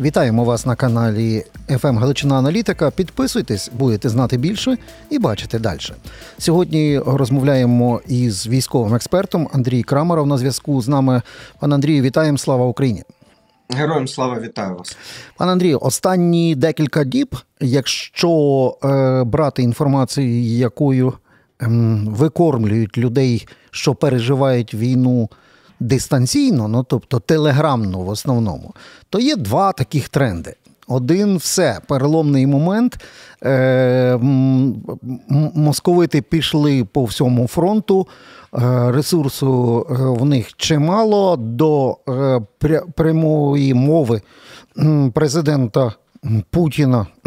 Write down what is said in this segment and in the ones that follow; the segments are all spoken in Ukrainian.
Вітаємо вас на каналі FM Галичина Аналітика. Підписуйтесь, будете знати більше і бачити далі. Сьогодні розмовляємо із військовим експертом Андрій Крамаров на зв'язку з нами. Пан Андрію, вітаємо! Слава Україні! Героям слава вітаю вас. Пан Андрію, останні декілька діб, якщо е, брати інформацію, якою ем, викормлюють людей, що переживають війну дистанційно, ну тобто телеграмно в основному, то є два таких тренди. Один все, переломний момент. Е, московити пішли по всьому фронту. Е, ресурсу е, в них чимало до е, прямої мови президента Путіна.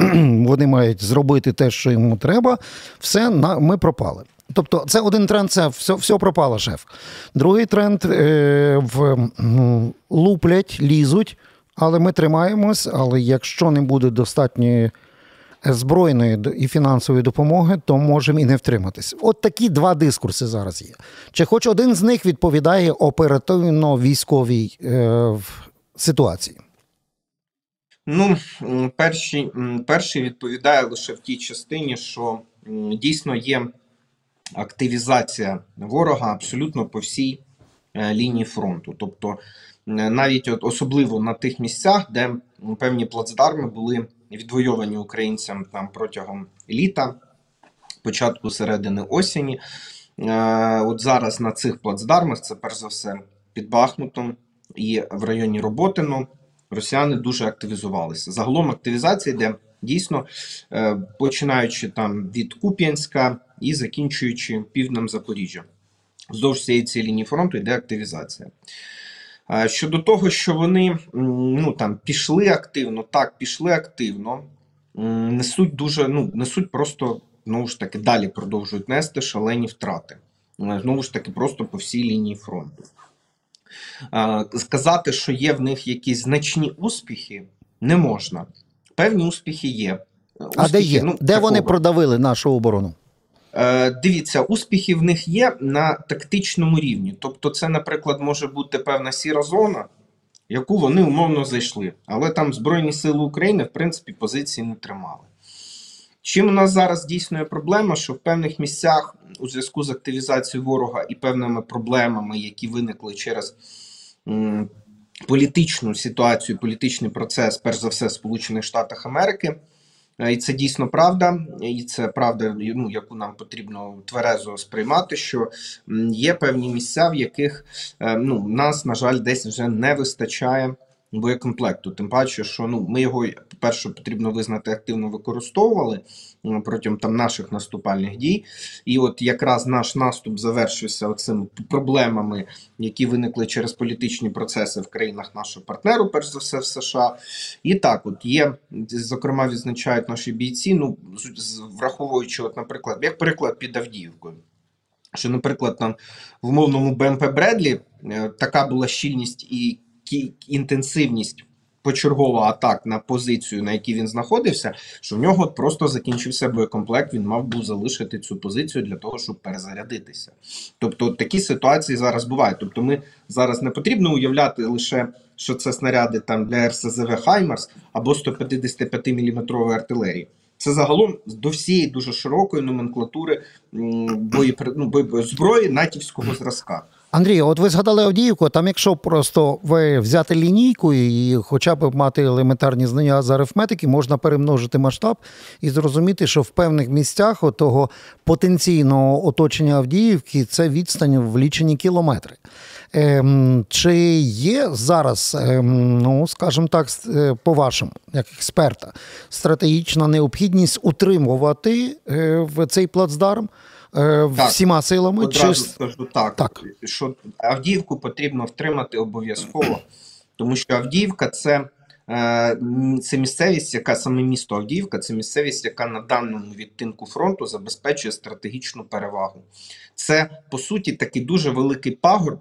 Вони мають зробити те, що йому треба. Все на ми пропали. Тобто, це один тренд, це все, все пропало, шеф. Другий тренд е, в луплять, лізуть, але ми тримаємось. Але якщо не буде достатньої збройної і фінансової допомоги, то можемо і не втриматись. От такі два дискурси зараз є. Чи хоч один з них відповідає оперативно військовій е, ситуації? Ну, перший, перший відповідає лише в тій частині, що дійсно є активізація ворога абсолютно по всій е, лінії фронту. Тобто, навіть от особливо на тих місцях, де певні плацдарми були відвойовані українцям там протягом літа, початку середини осені. Е, От зараз на цих плацдармах, це перш за все під Бахмутом і в районі Роботино, росіяни дуже активізувалися. Загалом активізація йде дійсно е, починаючи там від Куп'янська і закінчуючи півднем Запоріжжя. Вздовж цієї цієї лінії фронту йде активізація. Щодо того, що вони ну, там, пішли активно, так, пішли активно, несуть дуже, ну, несуть просто, знову ж таки, далі продовжують нести шалені втрати. Е, Знову ж таки, просто по всій лінії фронту. Сказати, що є в них якісь значні успіхи, не можна. Певні успіхи є. А де є? ну, де вони такого. продавили нашу оборону? Е, Дивіться, успіхи в них є на тактичному рівні. Тобто, це, наприклад, може бути певна сіра зона, яку вони умовно зайшли. Але там Збройні Сили України, в принципі, позиції не тримали. Чим у нас зараз дійсно є проблема, що в певних місцях у зв'язку з активізацією ворога і певними проблемами, які виникли через політичну ситуацію, політичний процес, перш за все, в Сполучених Штатах Америки. Е, І це дійсно правда, і це правда, ну, яку нам потрібно тверезо сприймати, що є певні місця, в яких е, ну, нас, на жаль, десь вже не вистачає боєкомплекту. Тим паче, що ну, ми його, по-перше, потрібно визнати, активно використовували протягом там наших наступальних дій. І от якраз наш наступ завершився оцими проблемами, які виникли через політичні процеси в країнах нашого партнеру, перш за все в США. І так, от є, зокрема, відзначають наші бійці, ну враховуючи, от, наприклад, як приклад під Авдіївкою. Що, наприклад, там в умовному БМП Бредлі е, така була щільність і інтенсивність почергова атак на позицію, на якій він знаходився, що в нього просто закінчився боєкомплект. Він мав був залишити цю позицію для того, щоб перезарядитися. Тобто, такі ситуації зараз бувають. Тобто, ми зараз не потрібно уявляти лише, що це снаряди там для РСЗВ Хаймарс або 155 мм артилерії. Це загалом до всієї дуже широкої номенклатури боєпри... ну, зброї натівського зразка. Андрій, от ви згадали Авдіївку, там якщо просто ви взяти лінійку і хоча б мати елементарні знання з арифметики, можна перемножити масштаб і зрозуміти, що в певних місцях того потенційного оточення Авдіївки це відстань в лічені кілометри. Ем, чи є зараз, ем, ну скажімо так, е, по-вашому, як експерта, стратегічна необхідність утримувати е, в цей плацдарм Так. всіма силами? Одразу чи... скажу так, Так. що Авдіївку потрібно втримати обов'язково, тому що Авдіївка це, е, це місцевість, яка саме місто Авдіївка, це місцевість, яка на даному відтинку фронту забезпечує стратегічну перевагу. Це по суті такий дуже великий пагорб,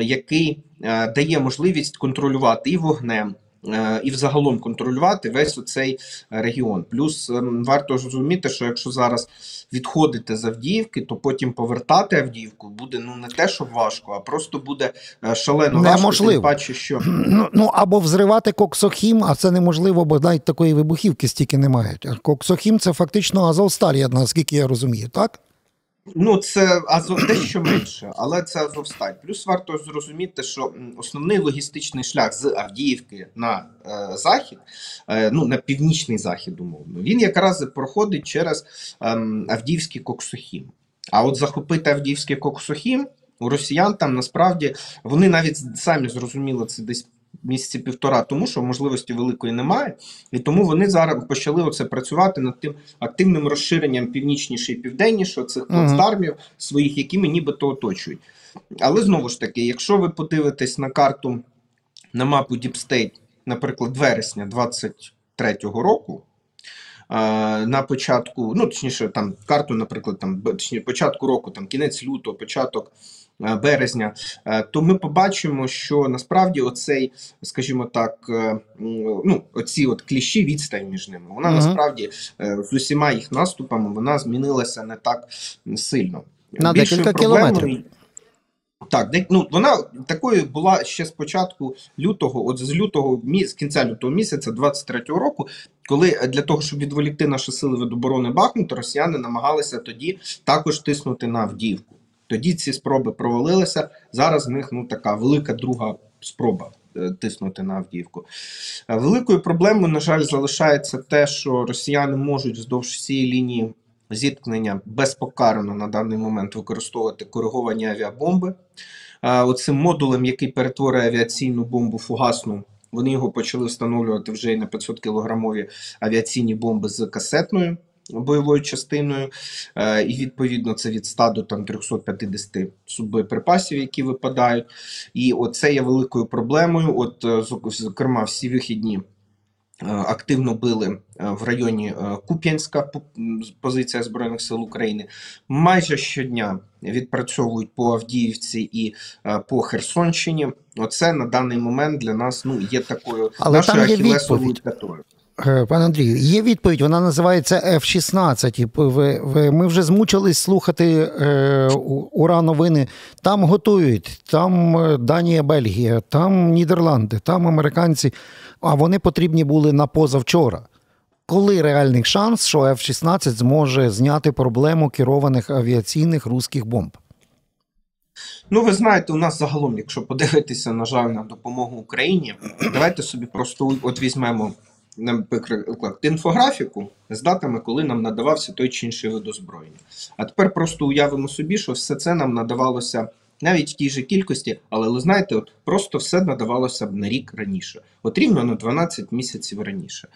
який е, дає можливість контролювати і вогнем, е, і взагалом контролювати весь оцей регіон. Плюс ем, варто ж розуміти, що якщо зараз відходити з Авдіївки, то потім повертати Авдіївку буде ну не те, що важко, а просто буде е, шалено. Неможливо. Тим паче, що Ну, ну або взривати коксохім, а це неможливо, бо навіть такої вибухівки стільки не мають. Коксохім це фактично Азовсталь, наскільки я розумію, так? Ну, це Азов дещо менше, але це Азовсталь. Плюс варто зрозуміти, що основний логістичний шлях з Авдіївки на е, захід, е, ну на північний захід, умовно, він якраз проходить через ем, Авдіївський Коксохім. А от захопити Авдіївський Коксохім у росіян там насправді вони навіть самі зрозуміли це десь. Місяці півтора тому, що можливості великої немає, і тому вони зараз почали оце працювати над тим активним розширенням північніше і південніше цих плацдармів своїх, які ми нібито оточують. Але знову ж таки, якщо ви подивитесь на карту на мапу Deep State, наприклад, вересня 23-го року. На початку, ну точніше, там карту, наприклад, там точніше, початку року, там кінець лютого, початок березня, е, то ми побачимо, що насправді оцей, скажімо так, е, ну оці от кліщі відстань між ними, вона Мгм. насправді е, з усіма їх наступами вона змінилася не так сильно. На Більшою декілька кілометрів. Так, де, ну вона такою була ще з початку лютого, от з лютого з кінця лютого місяця 23-го року, коли е, для того, щоб відволікти наші сили від оборони Бахмута, росіяни намагалися тоді також тиснути на Авдіївку. Тоді ці спроби провалилися. Зараз в них ну така велика друга спроба е, тиснути на Авдіївку. Е, Великою проблемою, на жаль, залишається те, що росіяни можуть вздовж всієї лінії зіткнення безпокарано на даний момент використовувати кориговані авіабомби. Е, Оцим модулем, який перетворює авіаційну бомбу фугасну, вони його почали встановлювати вже і на 500 кілограмові авіаційні бомби з касетною бойовою частиною. Е, І відповідно це від 100 до там 350 суббоєприпасів, які випадають. І оце є великою проблемою. От, е, зокрема, всі вихідні е, активно били в районі Куп'янська позиція Збройних сил України. Майже щодня відпрацьовують по Авдіївці і по Херсонщині. Оце на даний момент для нас ну, є такою Але нашою ахілесовою п'ятою. Е, Пане Андрію, є відповідь, вона називається F-16. Ви, ви, ми вже змучились слухати е, ура новини. Там готують, там е, Данія, Бельгія, там Нідерланди, там американці, а вони потрібні були на позавчора. Коли реальний шанс, що F-16 зможе зняти проблему керованих авіаційних руських бомб? Ну, ви знаєте, у нас загалом, якщо подивитися, на жаль, на допомогу Україні, давайте собі просто от візьмемо наприклад, інфографіку з датами, коли нам надавався той чи інший вид озброєння. А тепер просто уявимо собі, що все це нам надавалося навіть в тій же кількості, але ви знаєте, от просто все надавалося б на рік раніше, от рівно на 12 місяців раніше.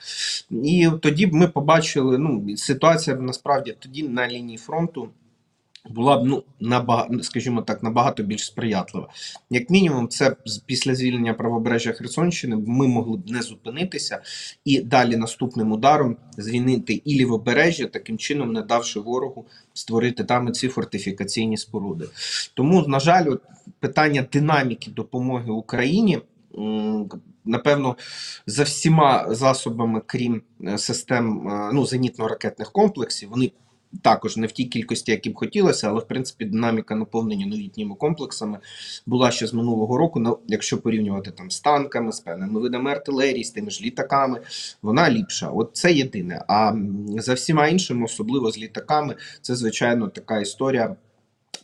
І тоді б ми побачили, ну, ситуація б насправді тоді на лінії фронту була б ну набагато, скажімо так, набагато більш сприятлива. Як мінімум, це після звільнення правобережжя Херсонщини ми могли б не зупинитися і далі наступним ударом звільнити і лівобережжя, таким чином не давши ворогу створити там ці фортифікаційні споруди. Тому, на жаль, от питання динаміки допомоги Україні. Напевно, за всіма засобами, крім е, систем е, ну, зенітно-ракетних комплексів, вони також не в тій кількості, як б хотілося, але в принципі динаміка наповнення новітніми комплексами була ще з минулого року. Ну, якщо порівнювати там з танками, з певними видами артилерії, з тими ж літаками, вона ліпша. От це єдине. А за всіма іншими, особливо з літаками, це звичайно така історія.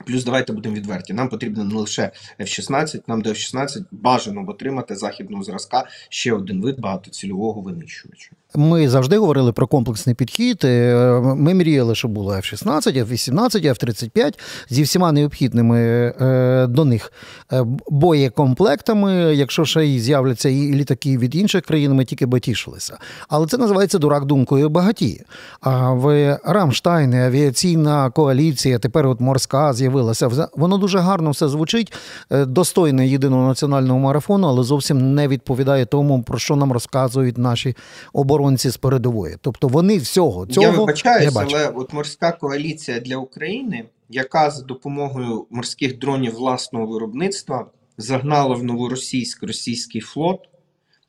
Плюс давайте будемо відверті. Нам потрібно не лише F-16, нам до F-16 бажано б отримати західного зразка ще один вид багатоцільового винищувача. Ми завжди говорили про комплексний підхід. Е, Ми мріяли, щоб було F-16, F-18, F-35 зі всіма необхідними е, до них е, боєкомплектами. Якщо ще й з'являться і літаки від інших країн, ми тільки би тішилися. Але це називається дурак думкою багатії. А в Рамштайні авіаційна коаліція, тепер от морська з'явилася. Воно дуже гарно все звучить, достойне єдиного національного марафону, але зовсім не відповідає тому, про що нам розказують наші оборонці з передової. Тобто вони всього цього Я не вибачаюсь, бачать. але от морська коаліція для України, яка за допомогою морських дронів власного виробництва загнала в новоросійськ російський флот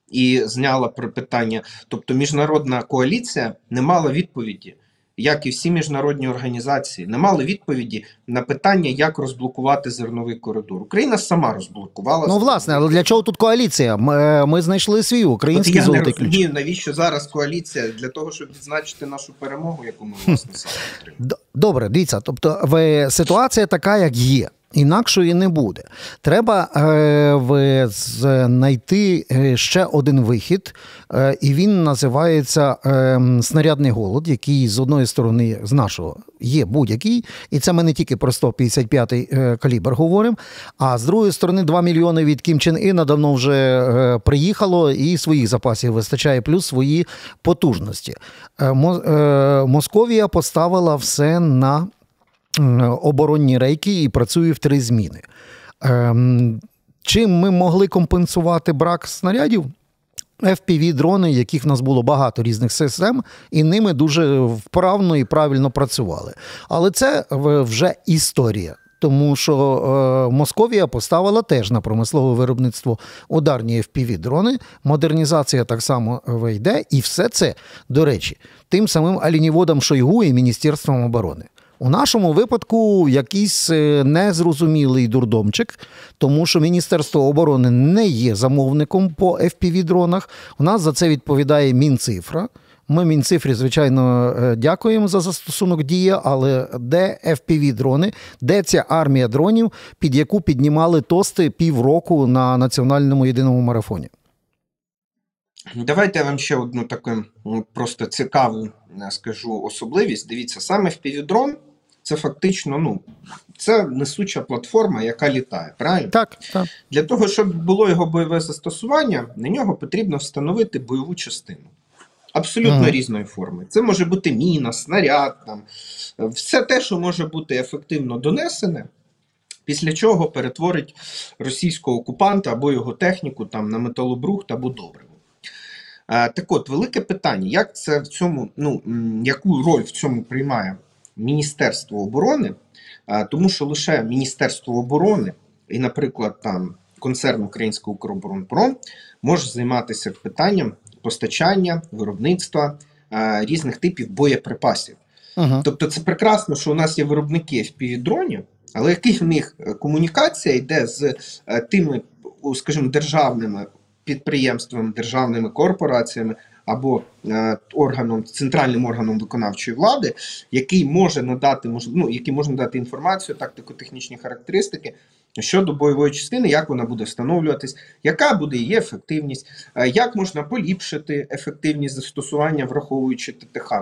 і зняла про питання. Тобто, міжнародна коаліція не мала відповіді, як і всі міжнародні організації, не мали відповіді на питання, як розблокувати зерновий коридор. Україна сама розблокувала. Ну, власне, але для чого тут коаліція? Ми, е, ми знайшли свій От український я не золотий ключ. розумію, навіщо зараз коаліція для того, щоб відзначити нашу перемогу, яку ми власне саме отримали. Добре, дивіться, тобто ви ситуація така, як є. Інакшої не буде. Треба е, знайти е, ще один вихід, е, і він називається е, снарядний голод, який з одної сторони з нашого є будь-який, і це ми не тільки про 155-й е, калібр говоримо, а з другої сторони 2 мільйони від Кім Чен Іна давно вже приїхало і своїх запасів вистачає, плюс свої потужності. Мо- Московія поставила все на оборонні рейки і працює в три зміни. Ем, Чим ми могли компенсувати брак снарядів? FPV-дрони, яких в нас було багато різних систем, і ними дуже вправно і правильно працювали. Але це вже історія. Тому що е, Московія поставила теж на промислове виробництво ударні FPV-дрони, модернізація так само вийде, і все це, до речі, тим самим алініводам Шойгу і Міністерством оборони. У нашому випадку якийсь е, незрозумілий дурдомчик, тому що Міністерство оборони не є замовником по FPV-дронах. У нас за це відповідає Мінцифра. Ми Мінцифрі, звичайно, е, дякуємо за застосунок дія, але де FPV-дрони, де ця армія дронів, під яку піднімали тости півроку на національному єдиному марафоні? Давайте я вам ще одну таку просто цікаву е, скажу особливість. Дивіться, саме FPV-дрон це фактично ну, це несуча платформа, яка літає. Правильно? Так, так. Для того, щоб було його бойове застосування, на нього потрібно встановити бойову частину. Абсолютно Мгм. різної форми. Це може бути міна, снаряд, там, все те, що може бути ефективно донесене, після чого перетворить російського окупанта або його техніку там, на металобрухт або добриво. Е, Так от, велике питання, як це в цьому, ну, яку роль в цьому приймає Міністерство оборони, Е, тому що лише Міністерство оборони і, наприклад, там концерн Українського Укроборонпром може займатися питанням постачання, виробництва е, різних типів боєприпасів. Угу. Тобто це прекрасно, що у нас є виробники FPV-дронів, але яких в них комунікація йде з тими, скажімо, державними підприємствами, державними корпораціями або е, органом, центральним органом виконавчої влади, який може надати ну, який може надати інформацію, тактико-технічні характеристики щодо бойової частини, як вона буде встановлюватись, яка буде її ефективність, е, як можна поліпшити ефективність застосування, враховуючи ТТХ.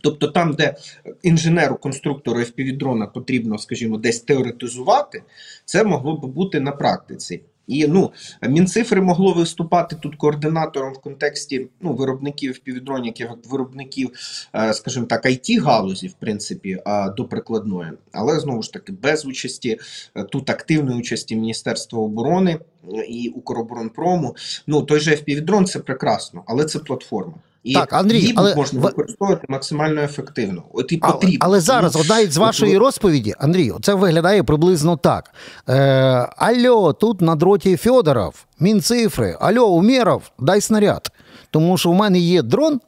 Тобто там, де інженеру, конструктору FPV-дрона потрібно, скажімо, десь теоретизувати, це могло б бути на практиці. І ну, Мінцифри могло виступати тут координатором в контексті ну, виробників FPV-дронів, виробників, е, скажімо так, it галузі, в принципі, до прикладної. Але знову ж таки, без участі е, тут активної участі Міністерства оборони е, і Укроборонпрому. Ну, той же FPV-дрон це прекрасно, але це платформа. І Так, Андрій, її але можна використовувати максимально ефективно. От і Але, потрібно. але зараз, одна із вашої от- розповіді, Андрій, це виглядає приблизно так. Е, Альо, тут на дроті Федоров, Мінцифри, альо, Умєров, дай снаряд. Тому що в мене є дрон,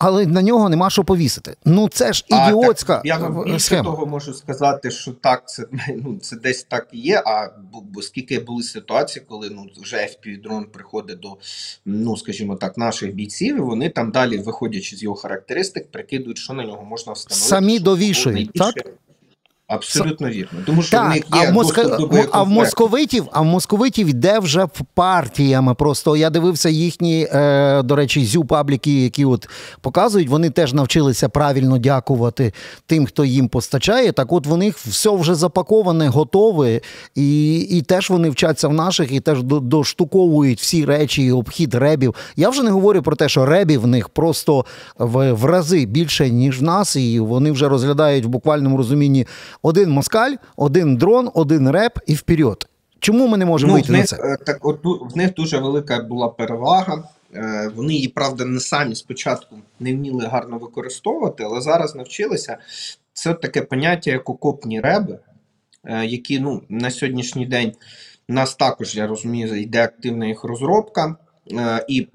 але на нього нема що повісити. Ну це ж А, ідіотська так, я вам е, більше схема. того можу сказати, що так, це ну це десь так і є. А бо, бо скільки були ситуації, коли ну вже FPV-дрон приходить до ну скажімо так, наших бійців, і вони там далі, виходячи з його характеристик, прикидують, що на нього можна встановити. Самі довішують, найбільше. Абсолютно вірно. Тому що в Так, них а в, доступ до а в московитів, а в московитів йде вже в партіями. Просто я дивився їхні, е, до речі, зю пабліки, які от показують. Вони теж навчилися правильно дякувати тим, хто їм постачає. Так, от в них все вже запаковане, готове, і, і теж вони вчаться в наших, і теж доштуковують всі речі, і обхід ребів. Я вже не говорю про те, що ребів в них просто в, в рази більше, ніж в нас, і вони вже розглядають в буквальному розумінні один москаль, один дрон, один реп і вперед. Чому ми не можемо Ну, вийти в на це? е, так, от, в них дуже велика була перевага. Е, Вони її, правда, не самі спочатку не вміли гарно використовувати, але зараз навчилися. Це таке поняття, як окопні реби, е, які ну, на сьогоднішній день у нас також, я розумію, йде активна їх розробка. і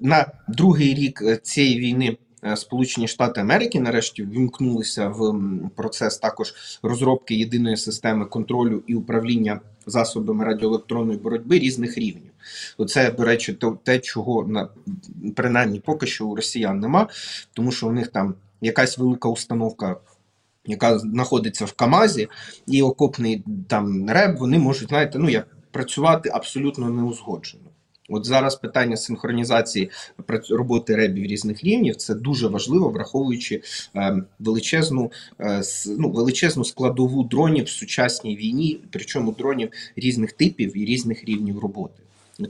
на другий рік цієї війни. Е, Сполучені Штати Америки нарешті вімкнулися в процес також розробки єдиної системи контролю і управління засобами радіоелектронної боротьби різних рівнів. Оце, до речі, те, чого на принаймні поки що у росіян нема, тому що у них там якась велика установка. Яка знаходиться в Камазі, і окопний там реб, вони можуть, знаєте, ну як працювати абсолютно неузгоджено. От зараз питання синхронізації роботи ребів різних рівнів це дуже важливо, враховуючи е, величезну, е, ну, величезну складову дронів в сучасній війні, причому дронів різних типів і різних рівнів роботи.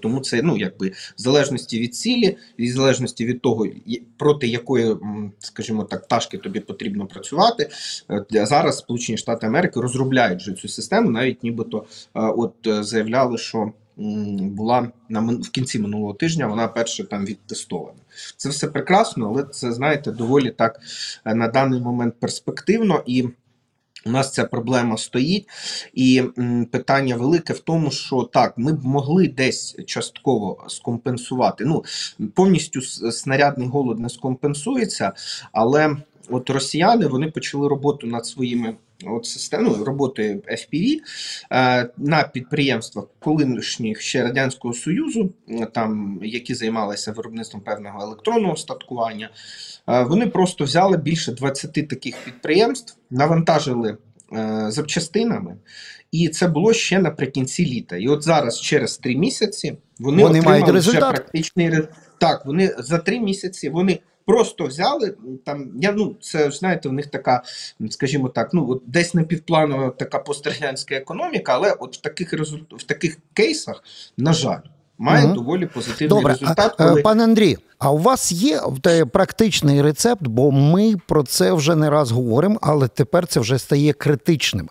Тому це ну якби в залежності від цілі, і в залежності від того, проти якої, скажімо так, пташки тобі потрібно працювати. е, Зараз Сполучені Штати Америки розробляють вже цю систему, навіть нібито е, от заявляли, що була на в кінці минулого тижня. Вона перша там відтестована. Це все прекрасно, але це знаєте доволі так е, на даний момент перспективно і. У нас ця проблема стоїть, і питання велике в тому, що так, ми б могли десь частково скомпенсувати. Ну, повністю снарядний голод не скомпенсується, але от росіяни вони почали роботу над своїми от системою роботи FPV е, на підприємствах колишніх ще радянського союзу, там які займалися виробництвом певного електронного статкування. Е, Вони просто взяли більше 20 таких підприємств, навантажили е, запчастинами, і це було ще наприкінці літа. І от зараз, через три місяці, вони, Вони мають вже практичний ре- Так, вони за три місяці вони. Просто взяли там. Я ну це знаєте, у них така, скажімо так, ну от десь напівпланова така пострадянська економіка, але от в таких результ... в таких кейсах, на жаль, має Мгм. доволі позитивний Добре, результат. е, коли пане Андрій, а у вас є практичний рецепт, бо ми про це вже не раз говоримо, але тепер це вже стає критичним.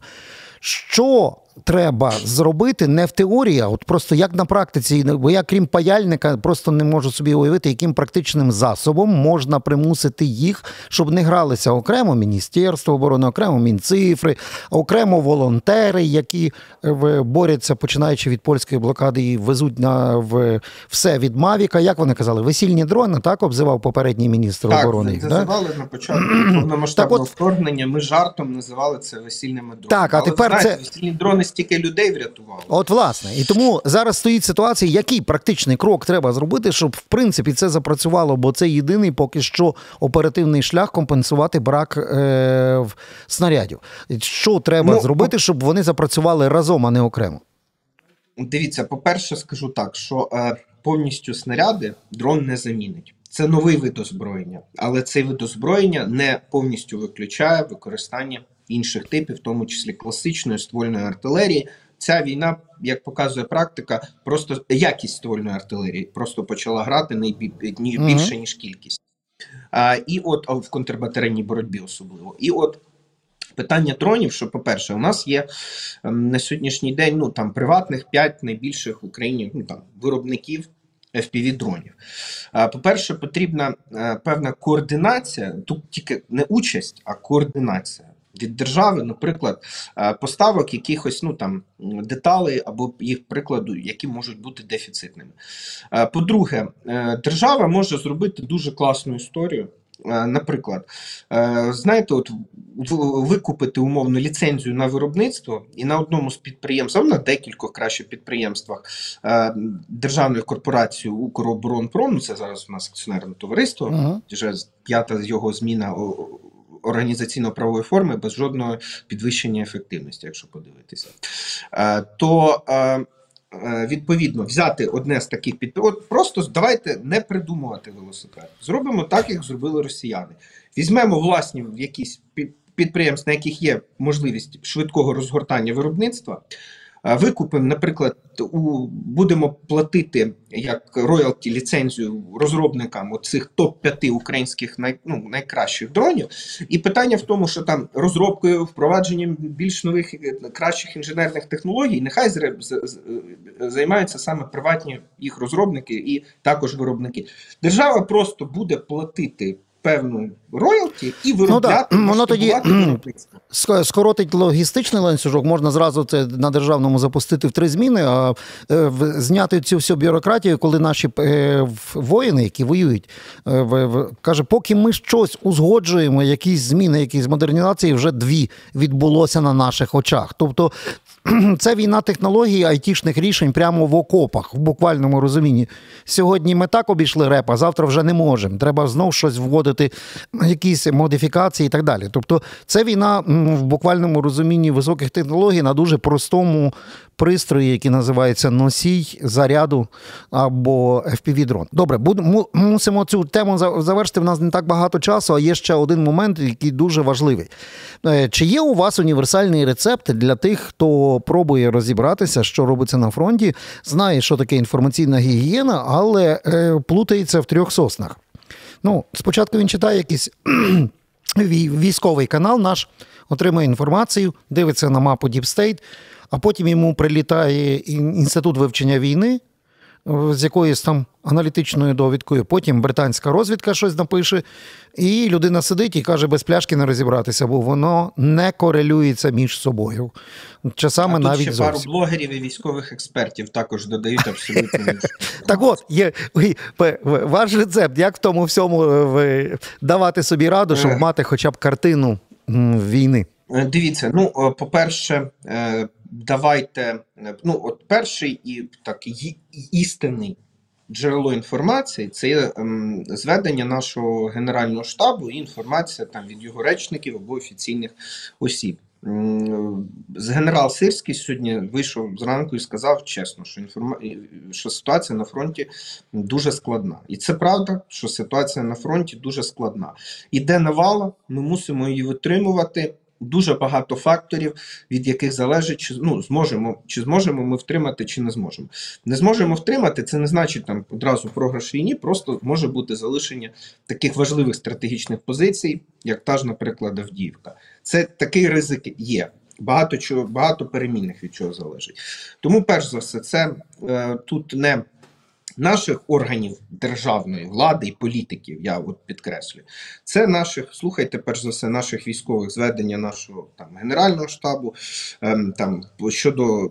Що треба зробити не в теорії, а от просто як на практиці, бо я крім паяльника просто не можу собі уявити, яким практичним засобом можна примусити їх, щоб не гралися окремо Міністерство оборони, окремо Мінцифри, окремо волонтери, які е, борються, починаючи від польської блокади і везуть на в все від Мавіка. Як вони казали, весільні дрони, так обзивав попередній міністр так, оборони. да? називали на початку повномасштабного вторгнення. Ми жартом називали це весільними дронами. Так, а Але, тепер знаєте, це- весільні дрони стільки людей врятували. От власне, і тому зараз стоїть ситуація, який практичний крок треба зробити, щоб в принципі це запрацювало, бо це єдиний поки що оперативний шлях компенсувати брак е, в снарядів. Що треба Ну, зробити, щоб вони запрацювали разом, а не окремо? Дивіться, по-перше, скажу так, що е, повністю снаряди дрон не замінить. Це новий вид озброєння, але цей вид озброєння не повністю виключає використання інших типів, в тому числі класичної ствольної артилерії. Ця війна, як показує практика, просто якість ствольної артилерії просто почала грати найбі- ні- більше, ніж кількість. А, і от в контрбатарейній боротьбі особливо. І от питання дронів, що, по-перше, у нас є ем, на сьогоднішній день ну, там, приватних 5 найбільших в Україні ну, там, виробників FPV дронів. По-перше, потрібна е, певна координація, тут тільки не участь, а координація. Від держави, наприклад, е, поставок якихось ну там деталей або їх прикладу, які можуть бути дефіцитними. Е, По-друге, е, держава може зробити дуже класну історію. Наприклад, знаєте, от викупити умовно ліцензію на виробництво і на одному з підприємств, на декількох краще підприємствах державної корпорації Укроборонпром, ну це зараз у нас акціонерне товариство, вже з- п'ята його зміна організаційно-правової форми без жодного підвищення ефективності, якщо подивитися. Е, То е, е, відповідно взяти одне з таких підприємств. Просто давайте не придумувати велосипед. Зробимо так, як зробили росіяни. Візьмемо власні якісь підприємства, на яких є можливість швидкого розгортання виробництва. Викупимо, наприклад, у будемо платити як роялті ліцензію розробникам цих топ-5 українських най, ну, найкращих дронів. І питання в тому, що там розробкою, впровадженням більш нових е, кращих інженерних технологій, нехай займаються саме приватні їх розробники і також виробники. Держава просто буде платити певну роялті і виробляти. Ну, воно тоді скоротить логістичний ланцюжок, можна зразу це на державному запустити в три зміни, а е, зняти цю всю бюрократію, коли наші е, воїни, які воюють, е, каже, поки ми щось узгоджуємо, якісь зміни, якісь модернізації, вже дві відбулося на наших очах. Тобто це війна технологій айтішних рішень прямо в окопах, в буквальному розумінні. Сьогодні ми так обійшли реп, а завтра вже не можемо. Треба знову щось вводити, якісь модифікації і так далі. Тобто, це війна в буквальному розумінні високих технологій на дуже простому пристрої, який називається носій заряду або FPV-дрон. Добре, будемо мусимо цю тему завершити. В нас не так багато часу, а є ще один момент, який дуже важливий. Е, чи є у вас універсальний рецепт для тих, хто пробує розібратися, що робиться на фронті, знає, що таке інформаційна гігієна, але е, плутається в трьох соснах? Ну, спочатку він читає якийсь військовий канал наш, отримує інформацію, дивиться на мапу State, а потім йому прилітає інститут вивчення війни з якоюсь там аналітичною довідкою. Потім британська розвідка щось напише, і людина сидить і каже, без пляшки не розібратися, бо воно не корелюється між собою. Часами а тут навіть ще зовсім. пару блогерів і військових експертів також додають абсолютно. Так от, є ваш рецепт, як в тому всьому е, давати собі раду, щоб е. мати хоча б картину війни. Е, дивіться, ну по-перше, давайте. Ну, от перший і так істинний джерело інформації це ем, зведення нашого генерального штабу і інформація там від його речників або офіційних осіб. Генерал Сирський сьогодні вийшов зранку і сказав чесно, що інформа... що ситуація на фронті дуже складна. І це правда, що ситуація на фронті дуже складна. Іде навала, ми мусимо її витримувати. Дуже багато факторів, від яких залежить, чи ну зможемо, чи зможемо ми втримати, чи не зможемо. Не зможемо втримати, це не значить там одразу програш війні, просто може бути залишення таких важливих стратегічних позицій, як та ж, наприклад, Авдіївка. Це такий ризик є. Багато чого, багато перемінних від чого залежить. Тому, перш за все, це е, тут не наших органів державної влади і політиків, я от підкреслюю, це наших, слухайте, перш за все, наших військових зведення нашого там генерального штабу, ем, там щодо е,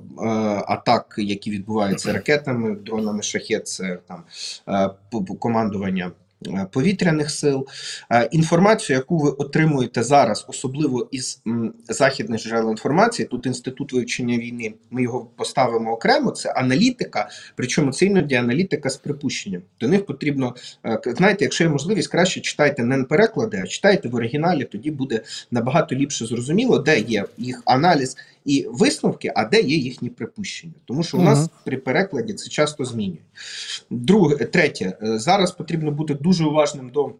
атак, які відбуваються ракетами, дронами шахет, це там е, командування. Е, повітряних сил. Е, інформацію, яку ви отримуєте зараз, особливо із західних джерел інформації, тут інститут вивчення війни, ми його поставимо окремо. Це аналітика, причому це іноді аналітика з припущенням. До них потрібно е, знаєте, якщо є можливість, краще читайте не переклади, а читайте в оригіналі. Тоді буде набагато ліпше зрозуміло, де є їх аналіз і висновки, а де є їхні припущення. Тому що у нас угу. при перекладі це часто змінює. Друге, третє, е, зараз потрібно бути дуже уважним до.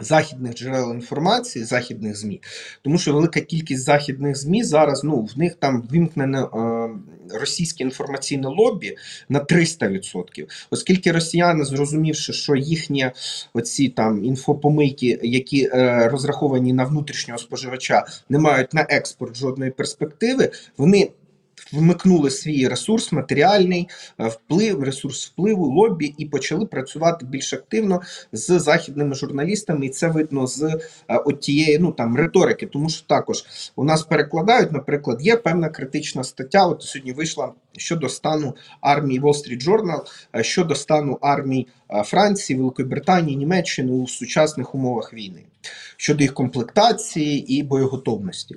Західних джерел інформації, західних ЗМІ, тому що велика кількість західних ЗМІ зараз ну в них там вимкнене е, російське інформаційне лобі на 300%. Оскільки росіяни, зрозумівши, що їхні оці там інфопомийки, які е, розраховані на внутрішнього споживача, не мають на експорт жодної перспективи, вони вмикнули свій ресурс матеріальний е, вплив, ресурс впливу, лобі і почали працювати більш активно з західними журналістами, і це видно з е, от тієї ну там риторики. Тому що також у нас перекладають, наприклад, є певна критична стаття. От сьогодні вийшла щодо стану армії Wall Street Journal, е, щодо стану армій Франції, Великої Британії, Німеччини у сучасних умовах війни щодо їх комплектації і боєготовності.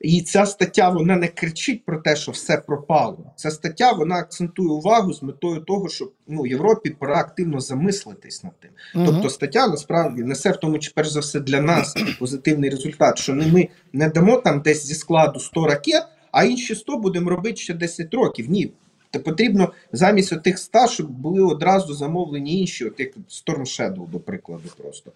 І ця стаття вона не кричить про те, що все пропало. Ця стаття вона акцентує увагу з метою того, щоб ну Європі пора активно замислитись над тим. Угу. Тобто стаття насправді несе в тому, чи перш за все для нас позитивний результат, що не ми не дамо там десь зі складу 100 ракет, а інші 100 будемо робити ще 10 років. Ні. То потрібно замість отих 100, щоб були одразу замовлені інші, от як Storm Shadow, до прикладу, просто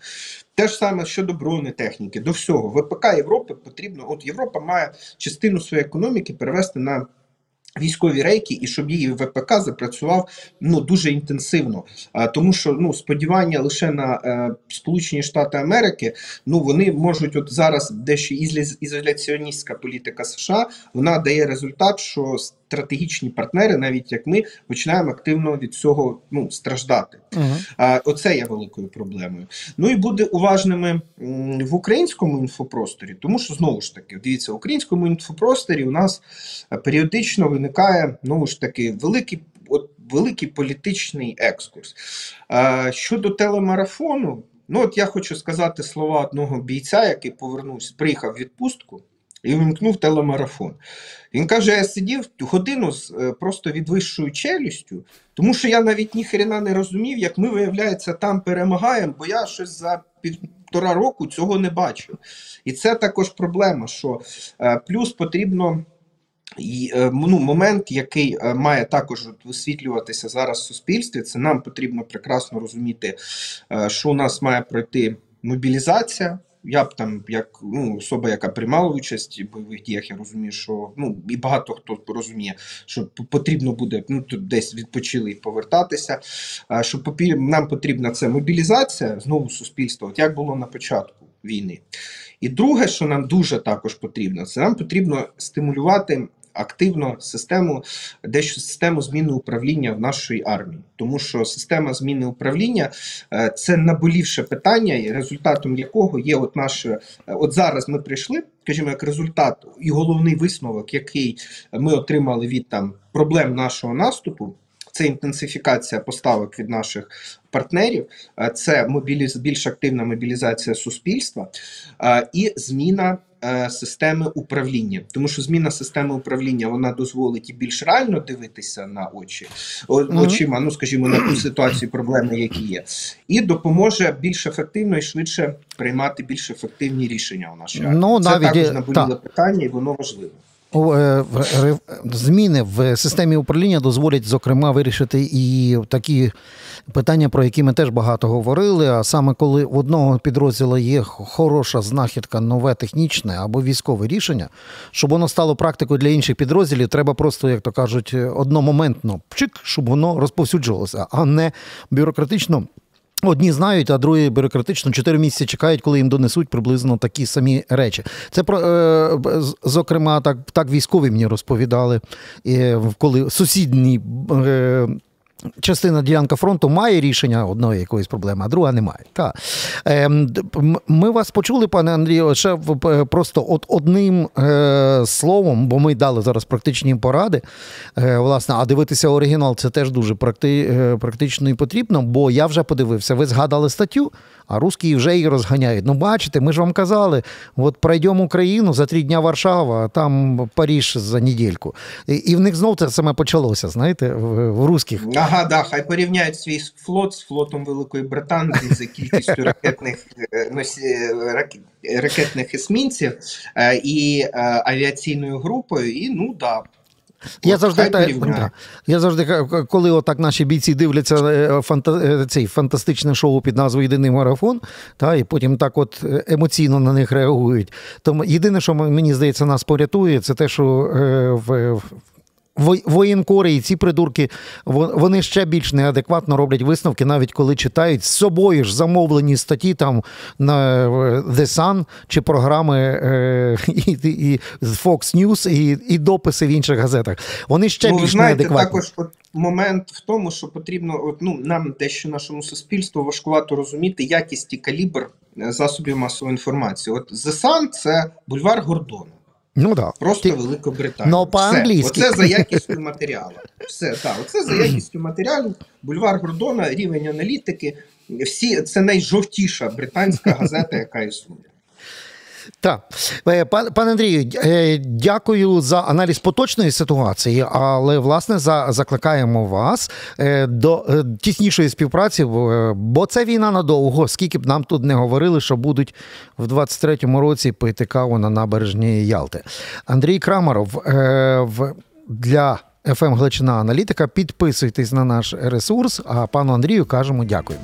те ж саме щодо бронетехніки, до всього. ВПК Європи потрібно. От Європа має частину своєї економіки перевести на. Військові рейки, і щоб її ВПК запрацював ну дуже інтенсивно, а, тому що ну сподівання лише на е, Сполучені Штати Америки, ну вони можуть от зараз дещо ізоляціоністська політика США вона дає результат, що стратегічні партнери, навіть як ми, починаємо активно від цього ну, страждати. Угу. Оце є великою проблемою. Ну і бути уважними в українському інфопросторі, тому що знову ж таки, дивіться, в українському інфопросторі у нас періодично виникає знову ж таки великий от великий політичний екскурс. Щодо телемарафону, ну от я хочу сказати слова одного бійця, який повернувся, приїхав в відпустку. І вимкнув телемарафон. Він каже: я сидів годину з е, просто відвищою челюстю, тому що я навіть ніхрена не розумів, як ми, виявляється, там перемагаємо, бо я щось за півтора року цього не бачив. І це також проблема, що е, плюс потрібно. І, е, ну, Момент, який має також висвітлюватися зараз в суспільстві, це нам потрібно прекрасно розуміти, що у нас має пройти мобілізація. Я б там, як ну, особа, яка приймала участь в бойових діях, я розумію, що ну і багато хто розуміє, що потрібно буде ну тут десь відпочили і повертатися. Що нам потрібна це мобілізація знову суспільства, от як було на початку війни. І друге, що нам дуже також потрібно, це нам потрібно стимулювати активно систему дещо систему зміни управління в нашій армії, тому що система зміни управління е, це наболівше питання, результатом якого є от наше. Е, от зараз ми прийшли, скажімо, як результат і головний висновок, який ми отримали від там проблем нашого наступу. Це інтенсифікація поставок від наших партнерів, е, це мобіліз... більш активна мобілізація суспільства і зміна системи управління, тому що зміна системи управління вона дозволить і більш реально дивитися на очі очима, ну скажімо, на ту ситуацію, проблеми, які є, і допоможе більш ефективно і швидше приймати більш ефективні рішення у нашій Ну, Це навіть, також наболіле питання, і воно важливе. Е, зміни в системі управління дозволять, зокрема, вирішити і такі питання, про які ми теж багато говорили. А саме коли в одного підрозділу є хороша знахідка, нове технічне або військове рішення, щоб воно стало практикою для інших підрозділів, треба просто, як то кажуть, одномоментно пчик, щоб воно розповсюджувалося, а не бюрократично. Одні знають, а другі бюрократично 4 місяці чекають, коли їм донесуть приблизно такі самі речі. Це про е, зокрема, так так військові мені розповідали, коли сусідні е, Частина ділянка фронту має рішення одної якоїсь проблеми, а друга немає. Так. Ем, ми вас почули, пане Андрію, ще просто от одним е, словом, бо ми дали зараз практичні поради. Е, власне, а дивитися оригінал це теж дуже е, практично і потрібно, бо я вже подивився. Ви згадали статтю, а русські вже її розганяють. Ну, бачите, ми ж вам казали, от пройдемо Україну за три дня Варшава, а там Паріж за недільку. І, і в них знов це саме почалося, знаєте, в, в русських. Ага, да, хай порівняють свій флот з флотом Великої Британії за кількістю ракетних е, е, ракетних есмінців е, і авіаційною групою. І ну да. Я завжди та, я завжди, коли отак наші бійці дивляться фанта, цей фантастичне шоу під назвою Єдиний марафон, та, і потім так от емоційно на них реагують. Тому єдине, що мені здається, нас порятує, це те, що в воєнкори і ці придурки вони ще більш неадекватно роблять висновки, навіть коли читають з собою ж замовлені статті там на The Sun чи програми е, і, і Fox News і і дописи в інших газетах. Вони ще ну, більш знаєте, неадекватні. Також от момент в тому, що потрібно от, ну, нам дещо нашому суспільству важкувато розуміти якість і калібр е, засобів масової інформації. От The Sun – це бульвар Гордона. Ну да. Просто Ти... Великобританія. Но по-англійськи. Оце за якістю матеріалу. Все, так, оце за якістю матеріалу. Бульвар Гордона, рівень аналітики. Всі Це найжовтіша британська газета, яка існує. Так, е, пане Андрію, е, дякую за аналіз поточної ситуації, але власне за закликаємо вас е, до тіснішої співпраці, бо це війна надовго. Скільки б нам тут не говорили, що будуть в 23-му році пити каву на набережні Ялти. Андрій Крамаров для ФМ Гличина аналітика. Підписуйтесь на наш ресурс. А пану Андрію кажемо дякую.